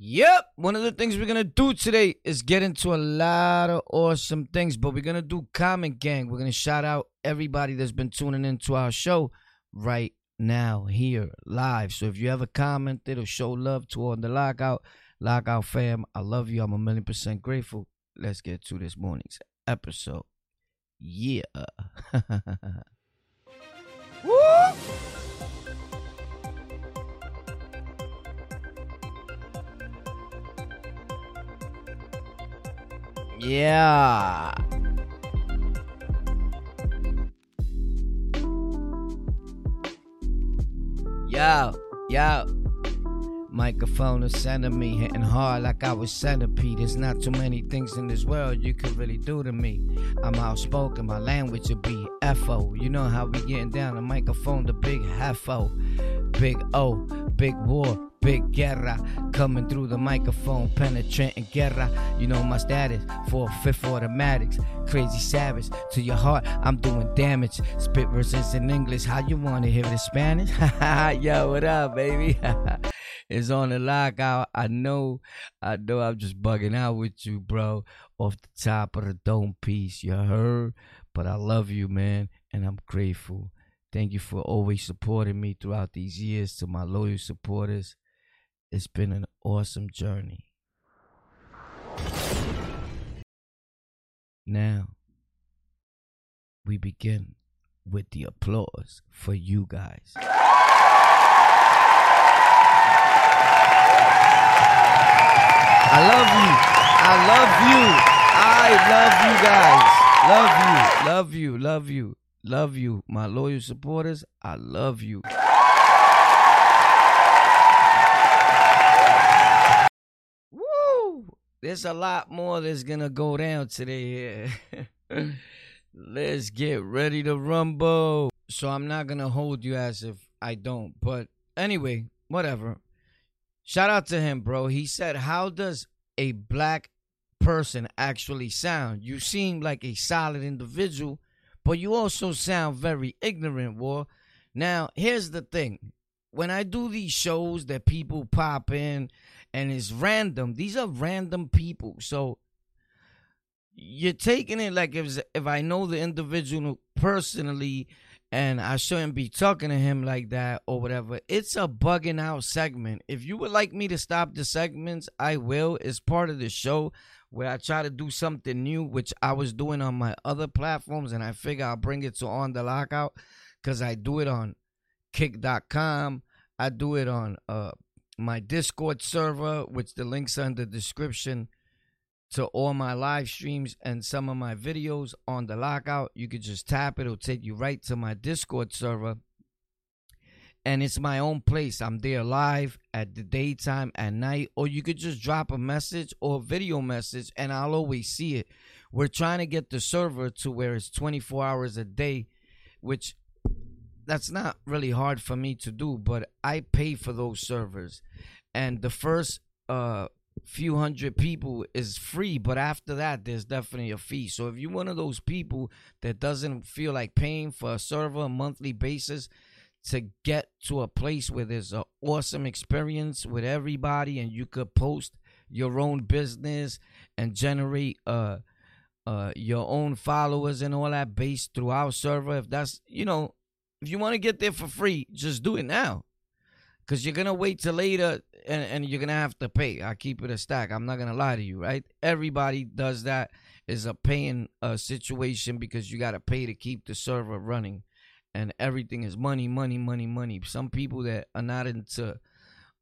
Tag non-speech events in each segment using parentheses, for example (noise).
Yep, one of the things we're gonna do today is get into a lot of awesome things, but we're gonna do comment gang. We're gonna shout out everybody that's been tuning into our show right now here live. So if you ever commented or show love to on the lockout, lockout fam, I love you. I'm a million percent grateful. Let's get to this morning's episode. Yeah. (laughs) Woo! Yeah. Yo, yo. Microphone is sending me, hitting hard like I was centipede. There's not too many things in this world you could really do to me. I'm outspoken, my language will be FO. You know how we getting down the microphone, the big hefo. Big O, big war, big guerra. Coming through the microphone, penetrating guerra. You know my status, four fifth automatics. Crazy savage to your heart, I'm doing damage. Spit verses in English, how you wanna hear it in Spanish? (laughs) Yo, what up, baby? (laughs) it's on the lockout. I know, I know I'm just bugging out with you, bro. Off the top of the dome piece, you heard? But I love you, man, and I'm grateful. Thank you for always supporting me throughout these years. To my loyal supporters, it's been an awesome journey. Now, we begin with the applause for you guys. I love you. I love you. I love you guys. Love you. Love you. Love you. Love you. My loyal supporters, I love you. Woo! There's a lot more that's gonna go down today here. (laughs) Let's get ready to rumble. So I'm not gonna hold you as if I don't, but anyway, whatever. Shout out to him, bro. He said, How does a black person actually sound? You seem like a solid individual, but you also sound very ignorant, war. Now, here's the thing. When I do these shows that people pop in and it's random, these are random people. So you're taking it like if if I know the individual personally and I shouldn't be talking to him like that or whatever. It's a bugging out segment. If you would like me to stop the segments, I will. It's part of the show where I try to do something new, which I was doing on my other platforms, and I figure I'll bring it to On the Lockout because I do it on kick.com. I do it on uh, my Discord server, which the links are in the description to all my live streams and some of my videos on the lockout. You could just tap it, it'll take you right to my Discord server. And it's my own place. I'm there live at the daytime, at night, or you could just drop a message or a video message and I'll always see it. We're trying to get the server to where it's 24 hours a day, which that's not really hard for me to do, but I pay for those servers. And the first uh few hundred people is free, but after that, there's definitely a fee. So if you're one of those people that doesn't feel like paying for a server a monthly basis to get to a place where there's an awesome experience with everybody and you could post your own business and generate uh uh your own followers and all that based through our server. If that's you know if you want to get there for free just do it now. Because you're gonna wait till later and, and you're gonna have to pay. I keep it a stack. I'm not gonna lie to you right? Everybody does that. Is a paying uh, situation because you gotta pay to keep the server running and everything is money money money money. Some people that are not into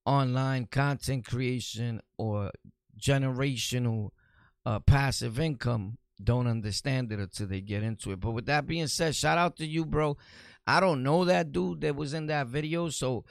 online content creation or generational uh, passive income don't understand it until they get into it. But with that being said shout out to you bro. I don't know that dude that was in that video so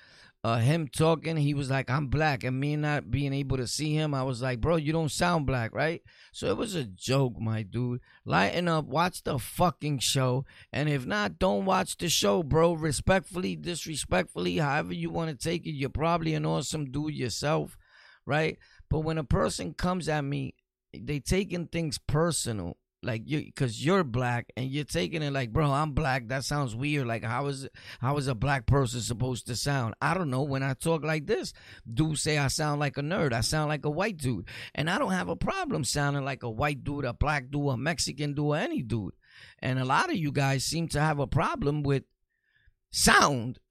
uh, him talking, he was like, I'm black. And me not being able to see him, I was like, bro, you don't sound black, right? So it was a joke, my dude. Lighten up, watch the fucking show. And if not, don't watch the show, bro. Respectfully, disrespectfully, however you want to take it, you're probably an awesome dude yourself, right? But when a person comes at me, they taking things personal. Like you because you're black and you're taking it like bro i'm black. That sounds weird. Like how is how is a black person supposed to sound? I don't know. When i talk like this dudes say i sound like a nerd. I sound like a white dude. And i don't have a problem sounding like a white dude a black dude a mexican dude or any dude. And a lot of you guys seem to have a problem with sound. (laughs)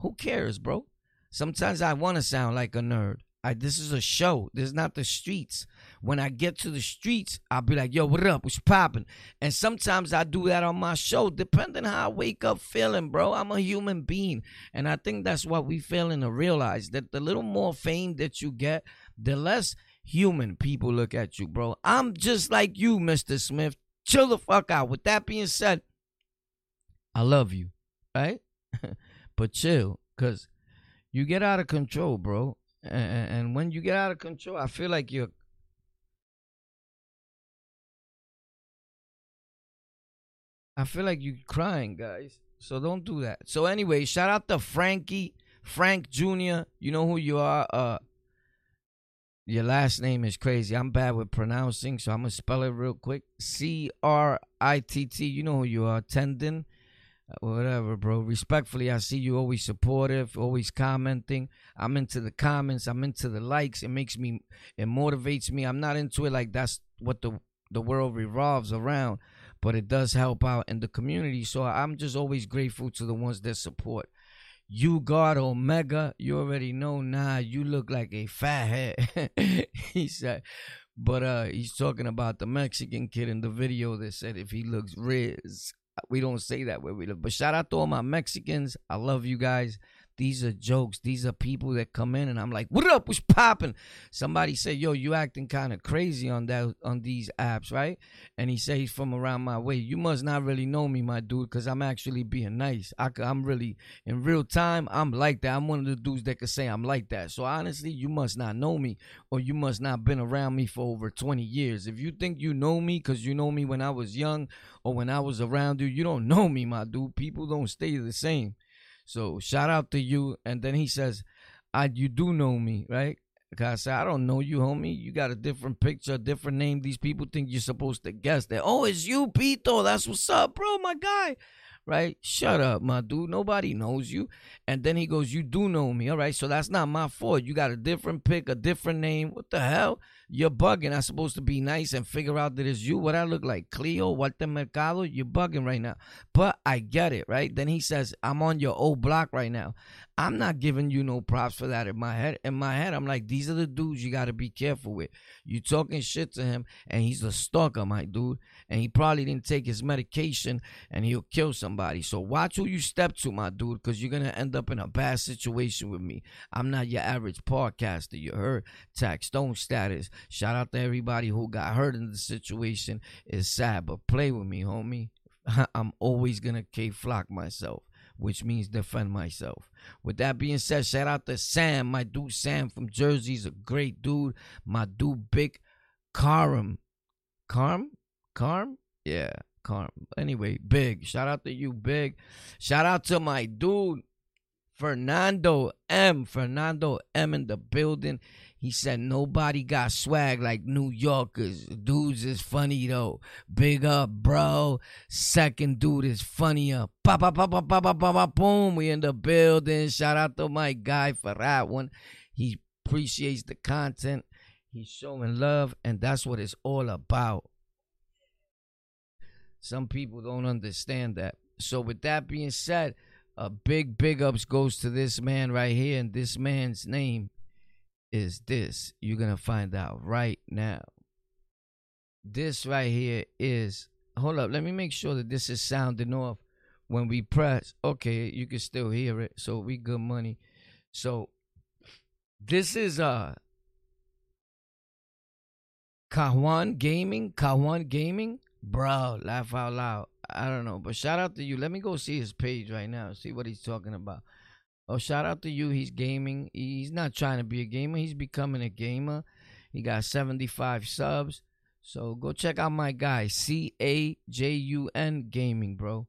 Who cares bro? Sometimes i want to sound like a nerd. I, this is a show. This is not the streets. When I get to the streets, I'll be like, yo, what up? What's popping? And sometimes I do that on my show, depending how I wake up feeling, bro. I'm a human being. And I think that's what we failing to realize that the little more fame that you get, the less human people look at you, bro. I'm just like you, Mr. Smith. Chill the fuck out. With that being said, I love you, right? (laughs) but chill, because you get out of control, bro and, and when you get out of control, I feel like you're I feel like you're crying, guys. So don't do that. So anyway, shout out to Frankie, Frank Jr. You know who you are. Uh your last name is crazy. I'm bad with pronouncing, so I'm gonna spell it real quick. C R I T T. You know who you are. Tendon whatever, bro. Respectfully, I see you always supportive, always commenting. I'm into the comments. I'm into the likes. It makes me, it motivates me. I'm not into it like that's what the the world revolves around, but it does help out in the community. So I'm just always grateful to the ones that support. You God Omega, you already know. Nah, you look like a fathead. (laughs) he said, but uh, he's talking about the Mexican kid in the video that said if he looks Riz we don't say that where we live. But shout out to all my Mexicans. I love you guys. These are jokes. These are people that come in and I'm like, what up? What's popping? Somebody said, yo, you acting kind of crazy on that on these apps, right? And he said he's from around my way. You must not really know me, my dude, because I'm actually being nice. I, I'm really, in real time, I'm like that. I'm one of the dudes that could say I'm like that. So honestly, you must not know me or you must not been around me for over 20 years. If you think you know me because you know me when I was young or when I was around you, you don't know me, my dude. People don't stay the same. So shout out to you. And then he says, I you do know me, right? I said, I don't know you, homie. You got a different picture, a different name. These people think you're supposed to guess that. Oh, it's you, Pito. That's what's up, bro, my guy. Right? Shut up, my dude. Nobody knows you. And then he goes, You do know me. All right. So that's not my fault. You got a different pick, a different name. What the hell? You're bugging. I'm supposed to be nice and figure out that it's you. What I look like, Cleo, Walter Mercado. You're bugging right now. But I get it, right? Then he says, I'm on your old block right now. I'm not giving you no props for that in my head. In my head, I'm like, these are the dudes you got to be careful with. You talking shit to him, and he's a stalker, my dude. And he probably didn't take his medication, and he'll kill somebody. So watch who you step to, my dude, because you're gonna end up in a bad situation with me. I'm not your average podcaster. You heard Tax Stone status. Shout out to everybody who got hurt in the situation. It's sad, but play with me, homie. (laughs) I'm always gonna Kay Flock myself which means defend myself. With that being said, shout out to Sam, my dude Sam from Jersey. He's a great dude. My dude Big Carm. Carm? Carm? Yeah, Carm. Anyway, Big. Shout out to you, Big. Shout out to my dude Fernando M. Fernando M in the building. He said nobody got swag like New Yorkers. Dudes is funny though. Big up, bro. Second dude is funnier. Pa pa pa pa pa pa pa pa boom. We in the building. Shout out to my guy for that one. He appreciates the content. He's showing love, and that's what it's all about. Some people don't understand that. So with that being said, a big big ups goes to this man right here, and this man's name is this. You're going to find out right now. This right here is, hold up, let me make sure that this is sounding off when we press. Okay, you can still hear it. So we good money. So this is uh Kawan Gaming, Kawan Gaming. Bro, laugh out loud. I don't know, but shout out to you. Let me go see his page right now, see what he's talking about. Oh, shout out to you. He's gaming. He's not trying to be a gamer. He's becoming a gamer. He got 75 subs. So go check out my guy, C A J U N Gaming, bro.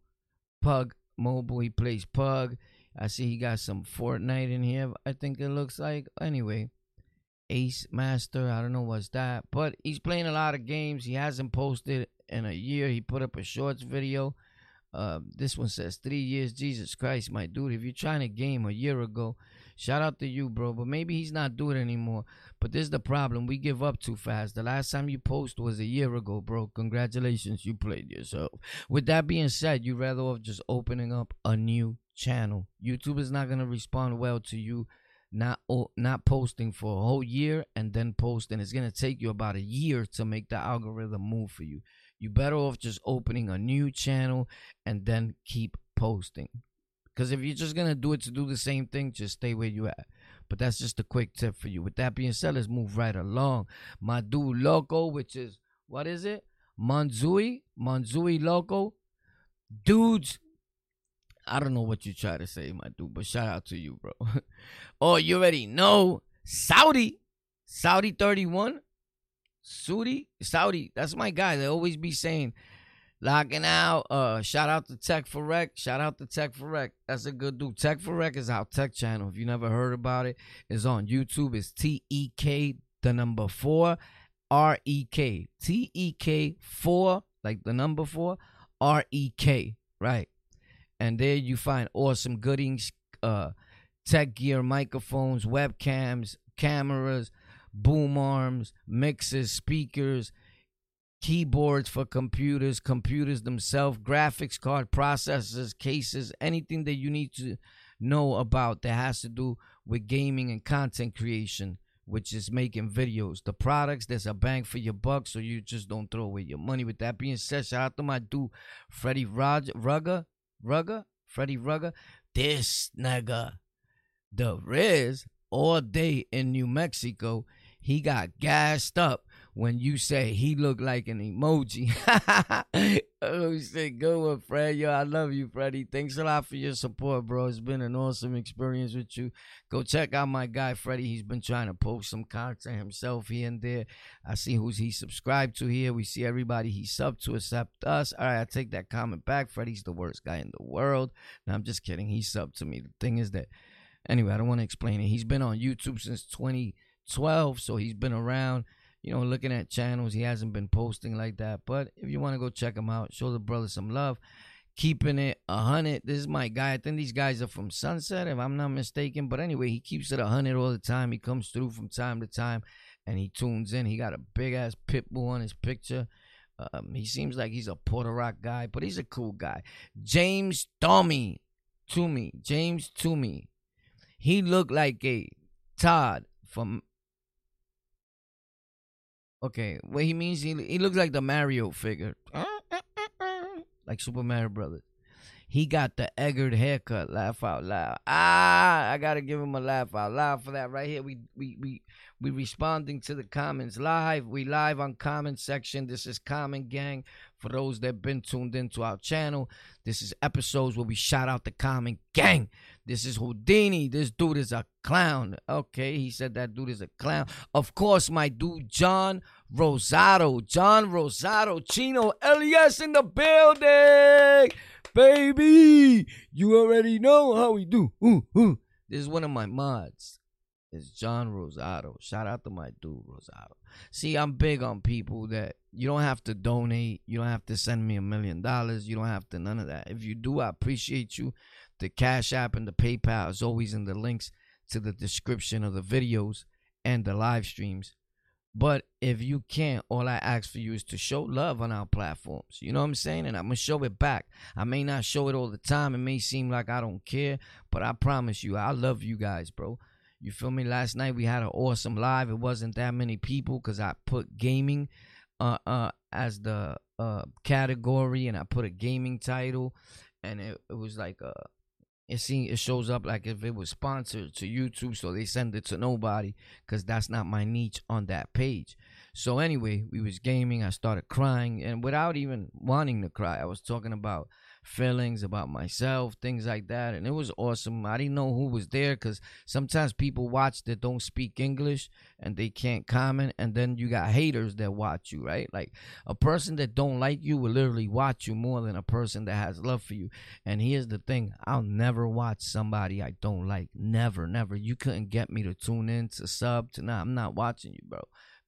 Pug Mobile. He plays Pug. I see he got some Fortnite in here. I think it looks like. Anyway, Ace Master. I don't know what's that, but he's playing a lot of games. He hasn't posted in a year. He put up a shorts video. Uh, this one says three years. Jesus Christ, my dude. If you're trying to game a year ago, shout out to you, bro. But maybe he's not doing it anymore. But this is the problem. We give up too fast. The last time you post was a year ago, bro. Congratulations, you played yourself. With that being said, you'd rather off just opening up a new channel. YouTube is not gonna respond well to you not not posting for a whole year and then posting. It's gonna take you about a year to make the algorithm move for you. You better off just opening a new channel and then keep posting. Because if you're just gonna do it to do the same thing, just stay where you at. But that's just a quick tip for you. With that being said, let's move right along. My dude Loco, which is what is it? Manzui, Manzui Loco. Dudes I don't know what you try to say, my dude, but shout out to you, bro. (laughs) oh, you already know Saudi, Saudi 31, Saudi, Saudi. That's my guy. They always be saying locking out. Uh, shout out to Tech for Rec. Shout out to Tech for Rec. That's a good dude. Tech for Rec is our tech channel. If you never heard about it, it's on YouTube. It's T E K the number four R E K T E K four like the number four R E K. Right and there you find awesome goodies, uh, tech gear, microphones, webcams, cameras, boom arms, mixers, speakers, keyboards for computers, computers themselves, graphics card, processors, cases, anything that you need to know about that has to do with gaming and content creation, which is making videos. The products, there's a bang for your buck, so you just don't throw away your money. With that being said, shout out to my dude, Freddie Roger, Rugger. Rugger, Freddie Rugger, this nigga, the Riz, all day in New Mexico, he got gassed up when you say he looked like an emoji. (laughs) oh shit, good one, Fred. Yo, I love you, Freddie. Thanks a lot for your support, bro. It's been an awesome experience with you. Go check out my guy Freddie. He's been trying to post some content himself here and there. I see who's he subscribed to here. We see everybody he sub to except us. All right, I take that comment back. Freddie's the worst guy in the world. No, I'm just kidding. He subbed to me. The thing is that anyway, I don't want to explain it. He's been on YouTube since 2012, so he's been around you know, looking at channels. He hasn't been posting like that. But if you want to go check him out, show the brother some love. Keeping it a hundred. This is my guy. I think these guys are from Sunset, if I'm not mistaken. But anyway, he keeps it a hundred all the time. He comes through from time to time, and he tunes in. He got a big ass pit bull on his picture. Um, he seems like he's a Puerto Rock guy, but he's a cool guy. James Tommy, Toomey, James Toomey. He looked like a Todd from Okay, what he means, he, he looks like the Mario figure. (laughs) like Super Mario Brothers. He got the Eggert haircut. Laugh out loud. Ah, I gotta give him a laugh out loud for that right here. We we we we responding to the comments live. We live on comment section. This is Comment Gang. For those that have been tuned into our channel, this is episodes where we shout out the common Gang. This is Houdini. This dude is a clown. Okay, he said that dude is a clown. Of course, my dude John Rosado. John Rosado. Chino Elias in the building baby. You already know how we do. Ooh, ooh. This is one of my mods. It's John Rosado. Shout out to my dude Rosado. See, I'm big on people that you don't have to donate. You don't have to send me a million dollars. You don't have to none of that. If you do, I appreciate you. The Cash App and the PayPal is always in the links to the description of the videos and the live streams. But if you can't, all I ask for you is to show love on our platforms. You know what I'm saying? And I'm going to show it back. I may not show it all the time. It may seem like I don't care, but I promise you, I love you guys, bro. You feel me? Last night we had an awesome live. It wasn't that many people because I put gaming uh, uh, as the uh, category and I put a gaming title. And it, it was like a it see it shows up like if it was sponsored to YouTube, so they send it to nobody because that's not my niche on that page. So anyway, we was gaming. I started crying, and without even wanting to cry, I was talking about feelings about myself, things like that. And it was awesome. I didn't know who was there because sometimes people watch that don't speak English and they can't comment. And then you got haters that watch you, right? Like a person that don't like you will literally watch you more than a person that has love for you. And here's the thing I'll never watch somebody I don't like. Never, never. You couldn't get me to tune in, to sub, to not. I'm not watching you, bro.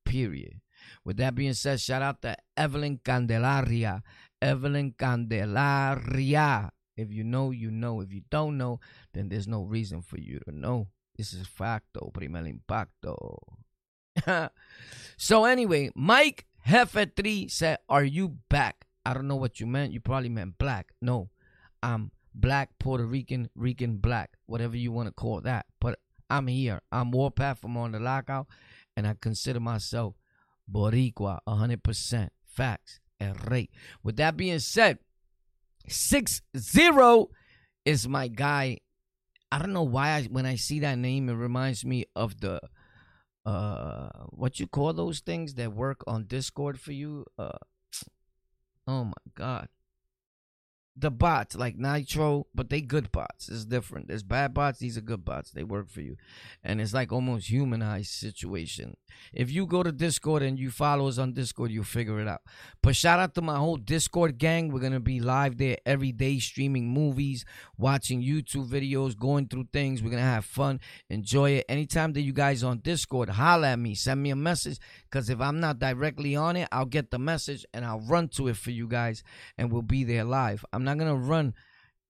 Period. With that being said, shout out to Evelyn Candelaria. Evelyn Candelaria. If you know, you know. If you don't know, then there's no reason for you to know. This is facto, primer impacto. (laughs) so anyway, Mike Hefe3 said, Are you back? I don't know what you meant. You probably meant black. No, I'm black, Puerto Rican, Rican black, whatever you want to call that. But I'm here. I'm Warpath I'm on the lockout, and I consider myself Boricua, 100%. Facts rate. With that being said, 6 0 is my guy. I don't know why I, when I see that name, it reminds me of the uh what you call those things that work on Discord for you. Uh oh my god the bots like Nitro, but they good bots. It's different. There's bad bots. These are good bots. They work for you, and it's like almost humanized situation. If you go to Discord and you follow us on Discord, you'll figure it out. But shout out to my whole Discord gang. We're gonna be live there every day, streaming movies, watching YouTube videos, going through things. We're gonna have fun, enjoy it. Anytime that you guys on Discord, holla at me, send me a message. Cause if I'm not directly on it, I'll get the message and I'll run to it for you guys, and we'll be there live. I'm not gonna run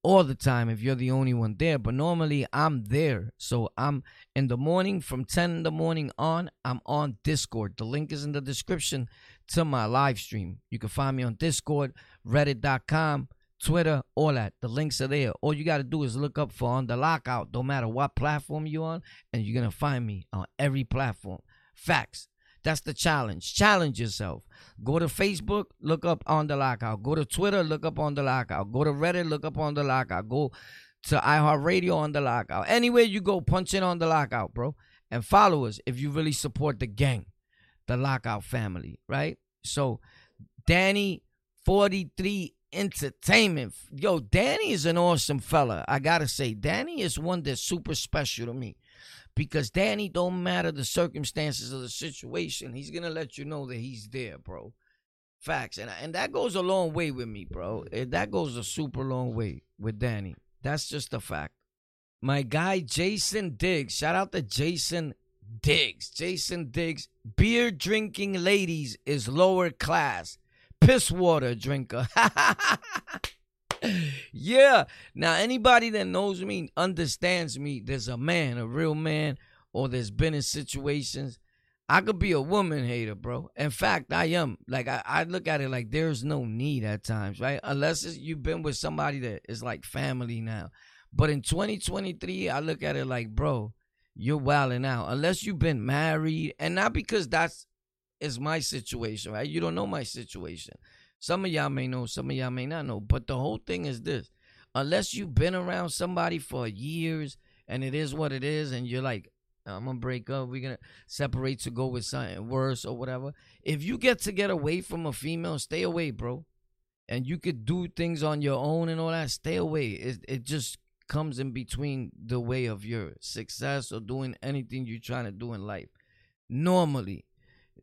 all the time if you're the only one there, but normally I'm there. So I'm in the morning from 10 in the morning on, I'm on Discord. The link is in the description to my live stream. You can find me on Discord, reddit.com, Twitter, all that. The links are there. All you got to do is look up for On the Lockout, no matter what platform you're on, and you're going to find me on every platform. Facts. That's the challenge. Challenge yourself. Go to Facebook, look up on the lockout. Go to Twitter, look up on the lockout. Go to Reddit, look up on the lockout. Go to iHeartRadio on the lockout. Anywhere you go, punch in on the lockout, bro. And follow us if you really support the gang, the lockout family, right? So, Danny 43 Entertainment. Yo, Danny is an awesome fella. I gotta say, Danny is one that's super special to me because Danny don't matter the circumstances of the situation. He's gonna let you know that he's there, bro. Facts, and and that goes a long way with me, bro. Eh, that goes a super long way with Danny. That's just a fact. My guy Jason Diggs, shout out to Jason Diggs. Jason Diggs, beer drinking ladies is lower class. Piss water drinker. (laughs) yeah. Now, anybody that knows me understands me. There's a man, a real man, or there's been in situations. I could be a woman hater, bro. In fact, I am. Like I, I look at it like there's no need at times, right? Unless you've been with somebody that is like family now. But in 2023, I look at it like, bro, you're wilding out. Unless you've been married, and not because that's is my situation, right? You don't know my situation. Some of y'all may know, some of y'all may not know. But the whole thing is this unless you've been around somebody for years and it is what it is, and you're like, I'm gonna break up, we're gonna separate to go with something worse or whatever. If you get to get away from a female, stay away, bro. And you could do things on your own and all that, stay away. It it just comes in between the way of your success or doing anything you're trying to do in life. Normally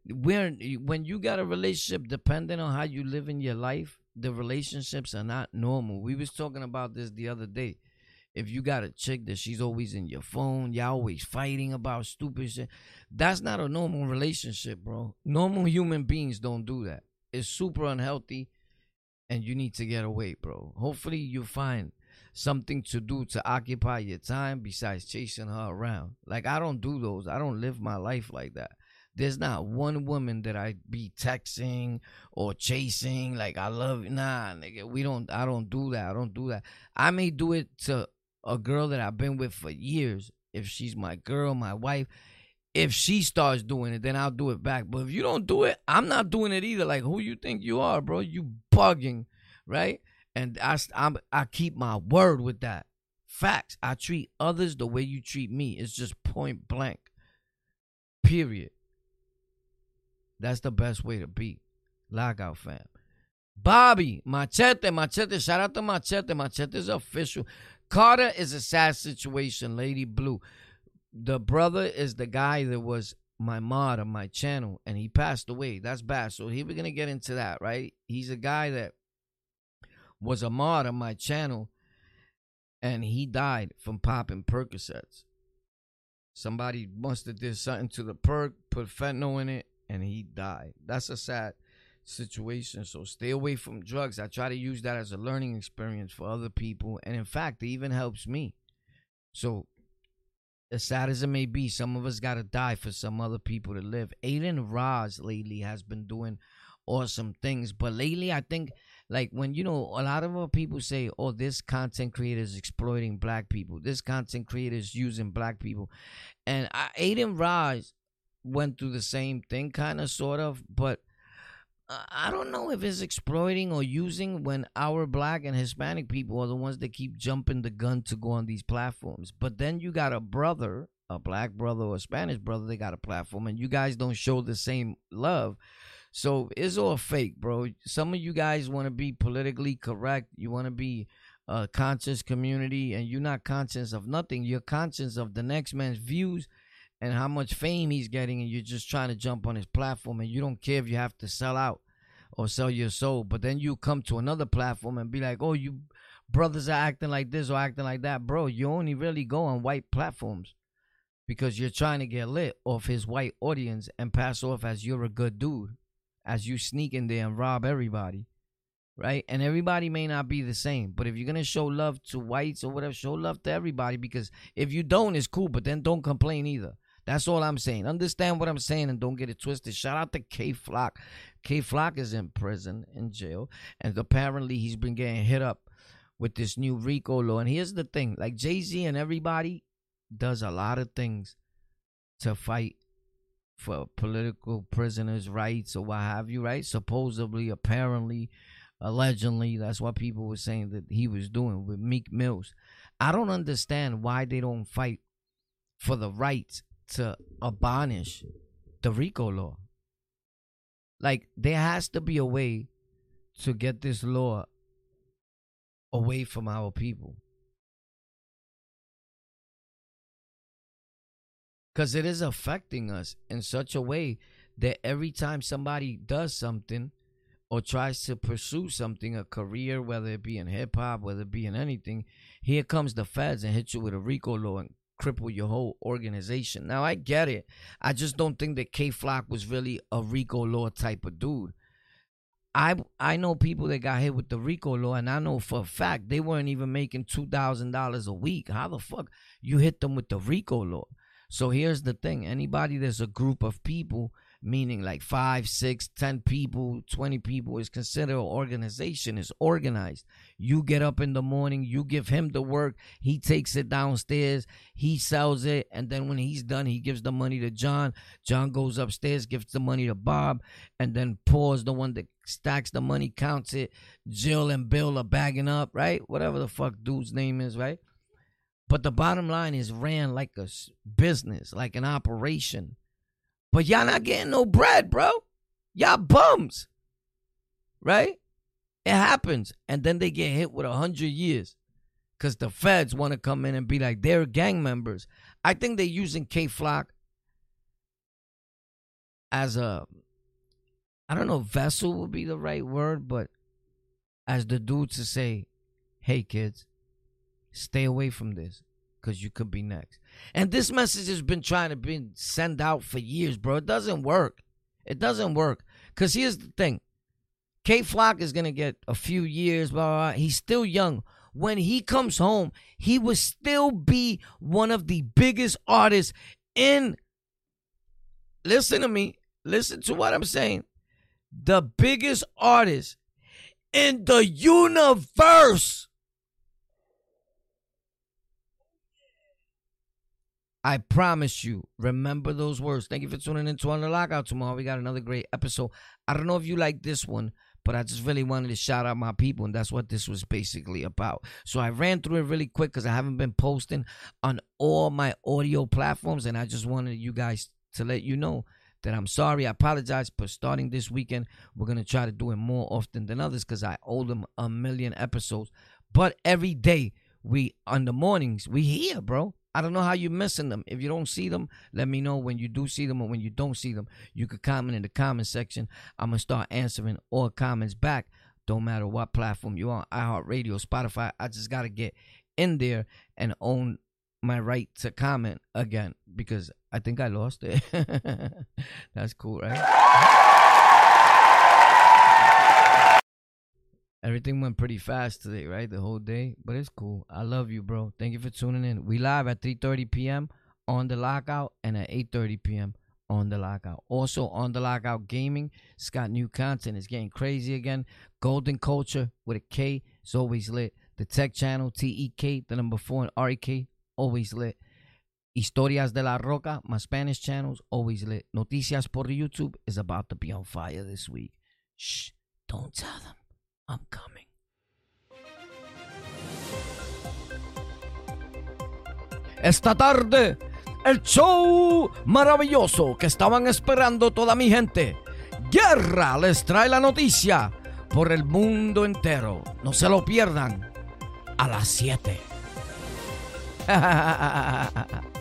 when when you got a relationship depending on how you live in your life the relationships are not normal. We was talking about this the other day. If you got a chick that she's always in your phone y'all always fighting about stupid shit that's not a normal relationship bro. Normal human beings don't do that. It's super unhealthy and you need to get away bro. Hopefully you find something to do to occupy your time besides chasing her around. Like i don't do those. I don't live my life like that there's not one woman that I be texting or chasing. Like I love nah, nigga. We don't. I don't do that. I don't do that. I may do it to a girl that I've been with for years. If she's my girl, my wife. If she starts doing it, then I'll do it back. But if you don't do it, I'm not doing it either. Like who you think you are, bro? You bugging, right? And I I'm, I keep my word with that. Facts. I treat others the way you treat me. It's just point blank. Period. That's the best way to be. Lockout fam. Bobby, Machete, Machete, shout out to Machete. Machete is official. Carter is a sad situation, Lady Blue. The brother is the guy that was my mod on my channel and he passed away. That's bad. So here we're gonna get into that, right? He's a guy that was a mod on my channel and he died from popping Percocets. Somebody must have did something to the perk, put fentanyl in it, and he died. That's a sad situation. So stay away from drugs. I try to use that as a learning experience for other people. And in fact, it even helps me. So as sad as it may be, some of us gotta die for some other people to live. Adin Ross lately has been doing awesome things. But lately I think like when you know a lot of people say, "Oh, this content creator is exploiting black people. This content creator is using black people," and I, Adin Ross went through the same thing, kind of, sort of, but I don't know if it's exploiting or using when our black and Hispanic people are the ones that keep jumping the gun to go on these platforms. But then you got a brother, a black brother or a Spanish brother, they got a platform, and you guys don't show the same love. So it's all fake, bro. Some of you guys want to be politically correct. You want to be a conscious community, and you're not conscious of nothing. You're conscious of the next man's views and how much fame he's getting, and you're just trying to jump on his platform, and you don't care if you have to sell out or sell your soul. But then you come to another platform and be like, oh, you brothers are acting like this or acting like that. Bro, you only really go on white platforms because you're trying to get lit off his white audience and pass off as you're a good dude, as you sneak in there and rob everybody. Right? And everybody may not be the same. But if you're going to show love to whites or whatever, show love to everybody because if you don't, it's cool. But then don't complain either. That's all I'm saying. Understand what I'm saying and don't get it twisted. Shout out to Kay Flock. Kay Flock is in prison, in jail, and apparently he's been getting hit up with this new RICO law. And here's the thing like Jay Z and everybody does a lot of things to fight for political prisoners' rights or what have you, right? Supposedly, apparently, allegedly, that's what people were saying that he was doing with Meek Mills. I don't understand why they don't fight for the rights to abolish the RICO law. Like there has to be a way to get this law away from our people. Because it is affecting us in such a way that every time somebody does something or tries to pursue something, a career, whether it be in hip hop, whether it be in anything, here comes the feds and hit you with a RICO law and cripple your whole organization. Now I get it. I just don't think that Kay Flock was really a RICO law type of dude. I I know people that got hit with the RICO law, and I know for a fact they weren't even making two thousand dollars a week. How the fuck you hit them with the RICO law? So here's the thing: anybody there's a group of people meaning like five, six, ten people, 20 people is considered an organization, is organized. You get up in the morning, you give him the work, he takes it downstairs, he sells it, and then when he's done, he gives the money to John. John goes upstairs, gives the money to Bob, and then Paul's the one that stacks the money, counts it. Jill and Bill are bagging up, right? Whatever the fuck dude's name is, right? But the bottom line is ran like a business, like an operation. But y'all not getting no bread, bro. Y'all bums. Right? It happens. And then they get hit with a hundred years. Cause the feds want to come in and be like, they're gang members. I think they're using Kay Flock as a I don't know, vessel would be the right word, but as the dude to say, hey kids, stay away from this because you could be next. And this message has been trying to be sent out for years, bro. It doesn't work. It doesn't work. Because here's the thing Kay Flock is going to get a few years, blah, blah, blah. He's still young. When he comes home, he will still be one of the biggest artists in. Listen to me. Listen to what I'm saying. The biggest artist in the universe. I promise you, remember those words. Thank you for tuning in to the Lockout tomorrow. We got another great episode. I don't know if you like this one, but I just really wanted to shout out my people, and that's what this was basically about. So I ran through it really quick because I haven't been posting on all my audio platforms, and I just wanted you guys to let you know that I'm sorry. I apologize. But starting this weekend, we're gonna try to do it more often than others because I owe them a million episodes. But every day we on the mornings we here, bro. I don't know how you're missing them. If you don't see them, let me know when you do see them or when you don't see them. You could comment in the comment section. I'm gonna start answering all comments back. Don't matter what platform you're on, iHeartRadio, Spotify. I just gotta get in there and own my right to comment again because I think I lost it. (laughs) That's cool, right? Everything went pretty fast today, right? The whole day, but it's cool. I love you, bro. Thank you for tuning in. We live at 3:30 p.m. on the lockout and at 8:30 p.m. on the lockout. Also on the lockout gaming, it's got new content. It's getting crazy again. Golden culture with a K is always lit. The tech channel T E K, the number four and R E K, always lit. Historias de la Roca, my Spanish channels, always lit. Noticias por YouTube is about to be on fire this week. Shh, don't tell them. Esta tarde, el show maravilloso que estaban esperando toda mi gente. Guerra les trae la noticia por el mundo entero. No se lo pierdan a las 7. (laughs)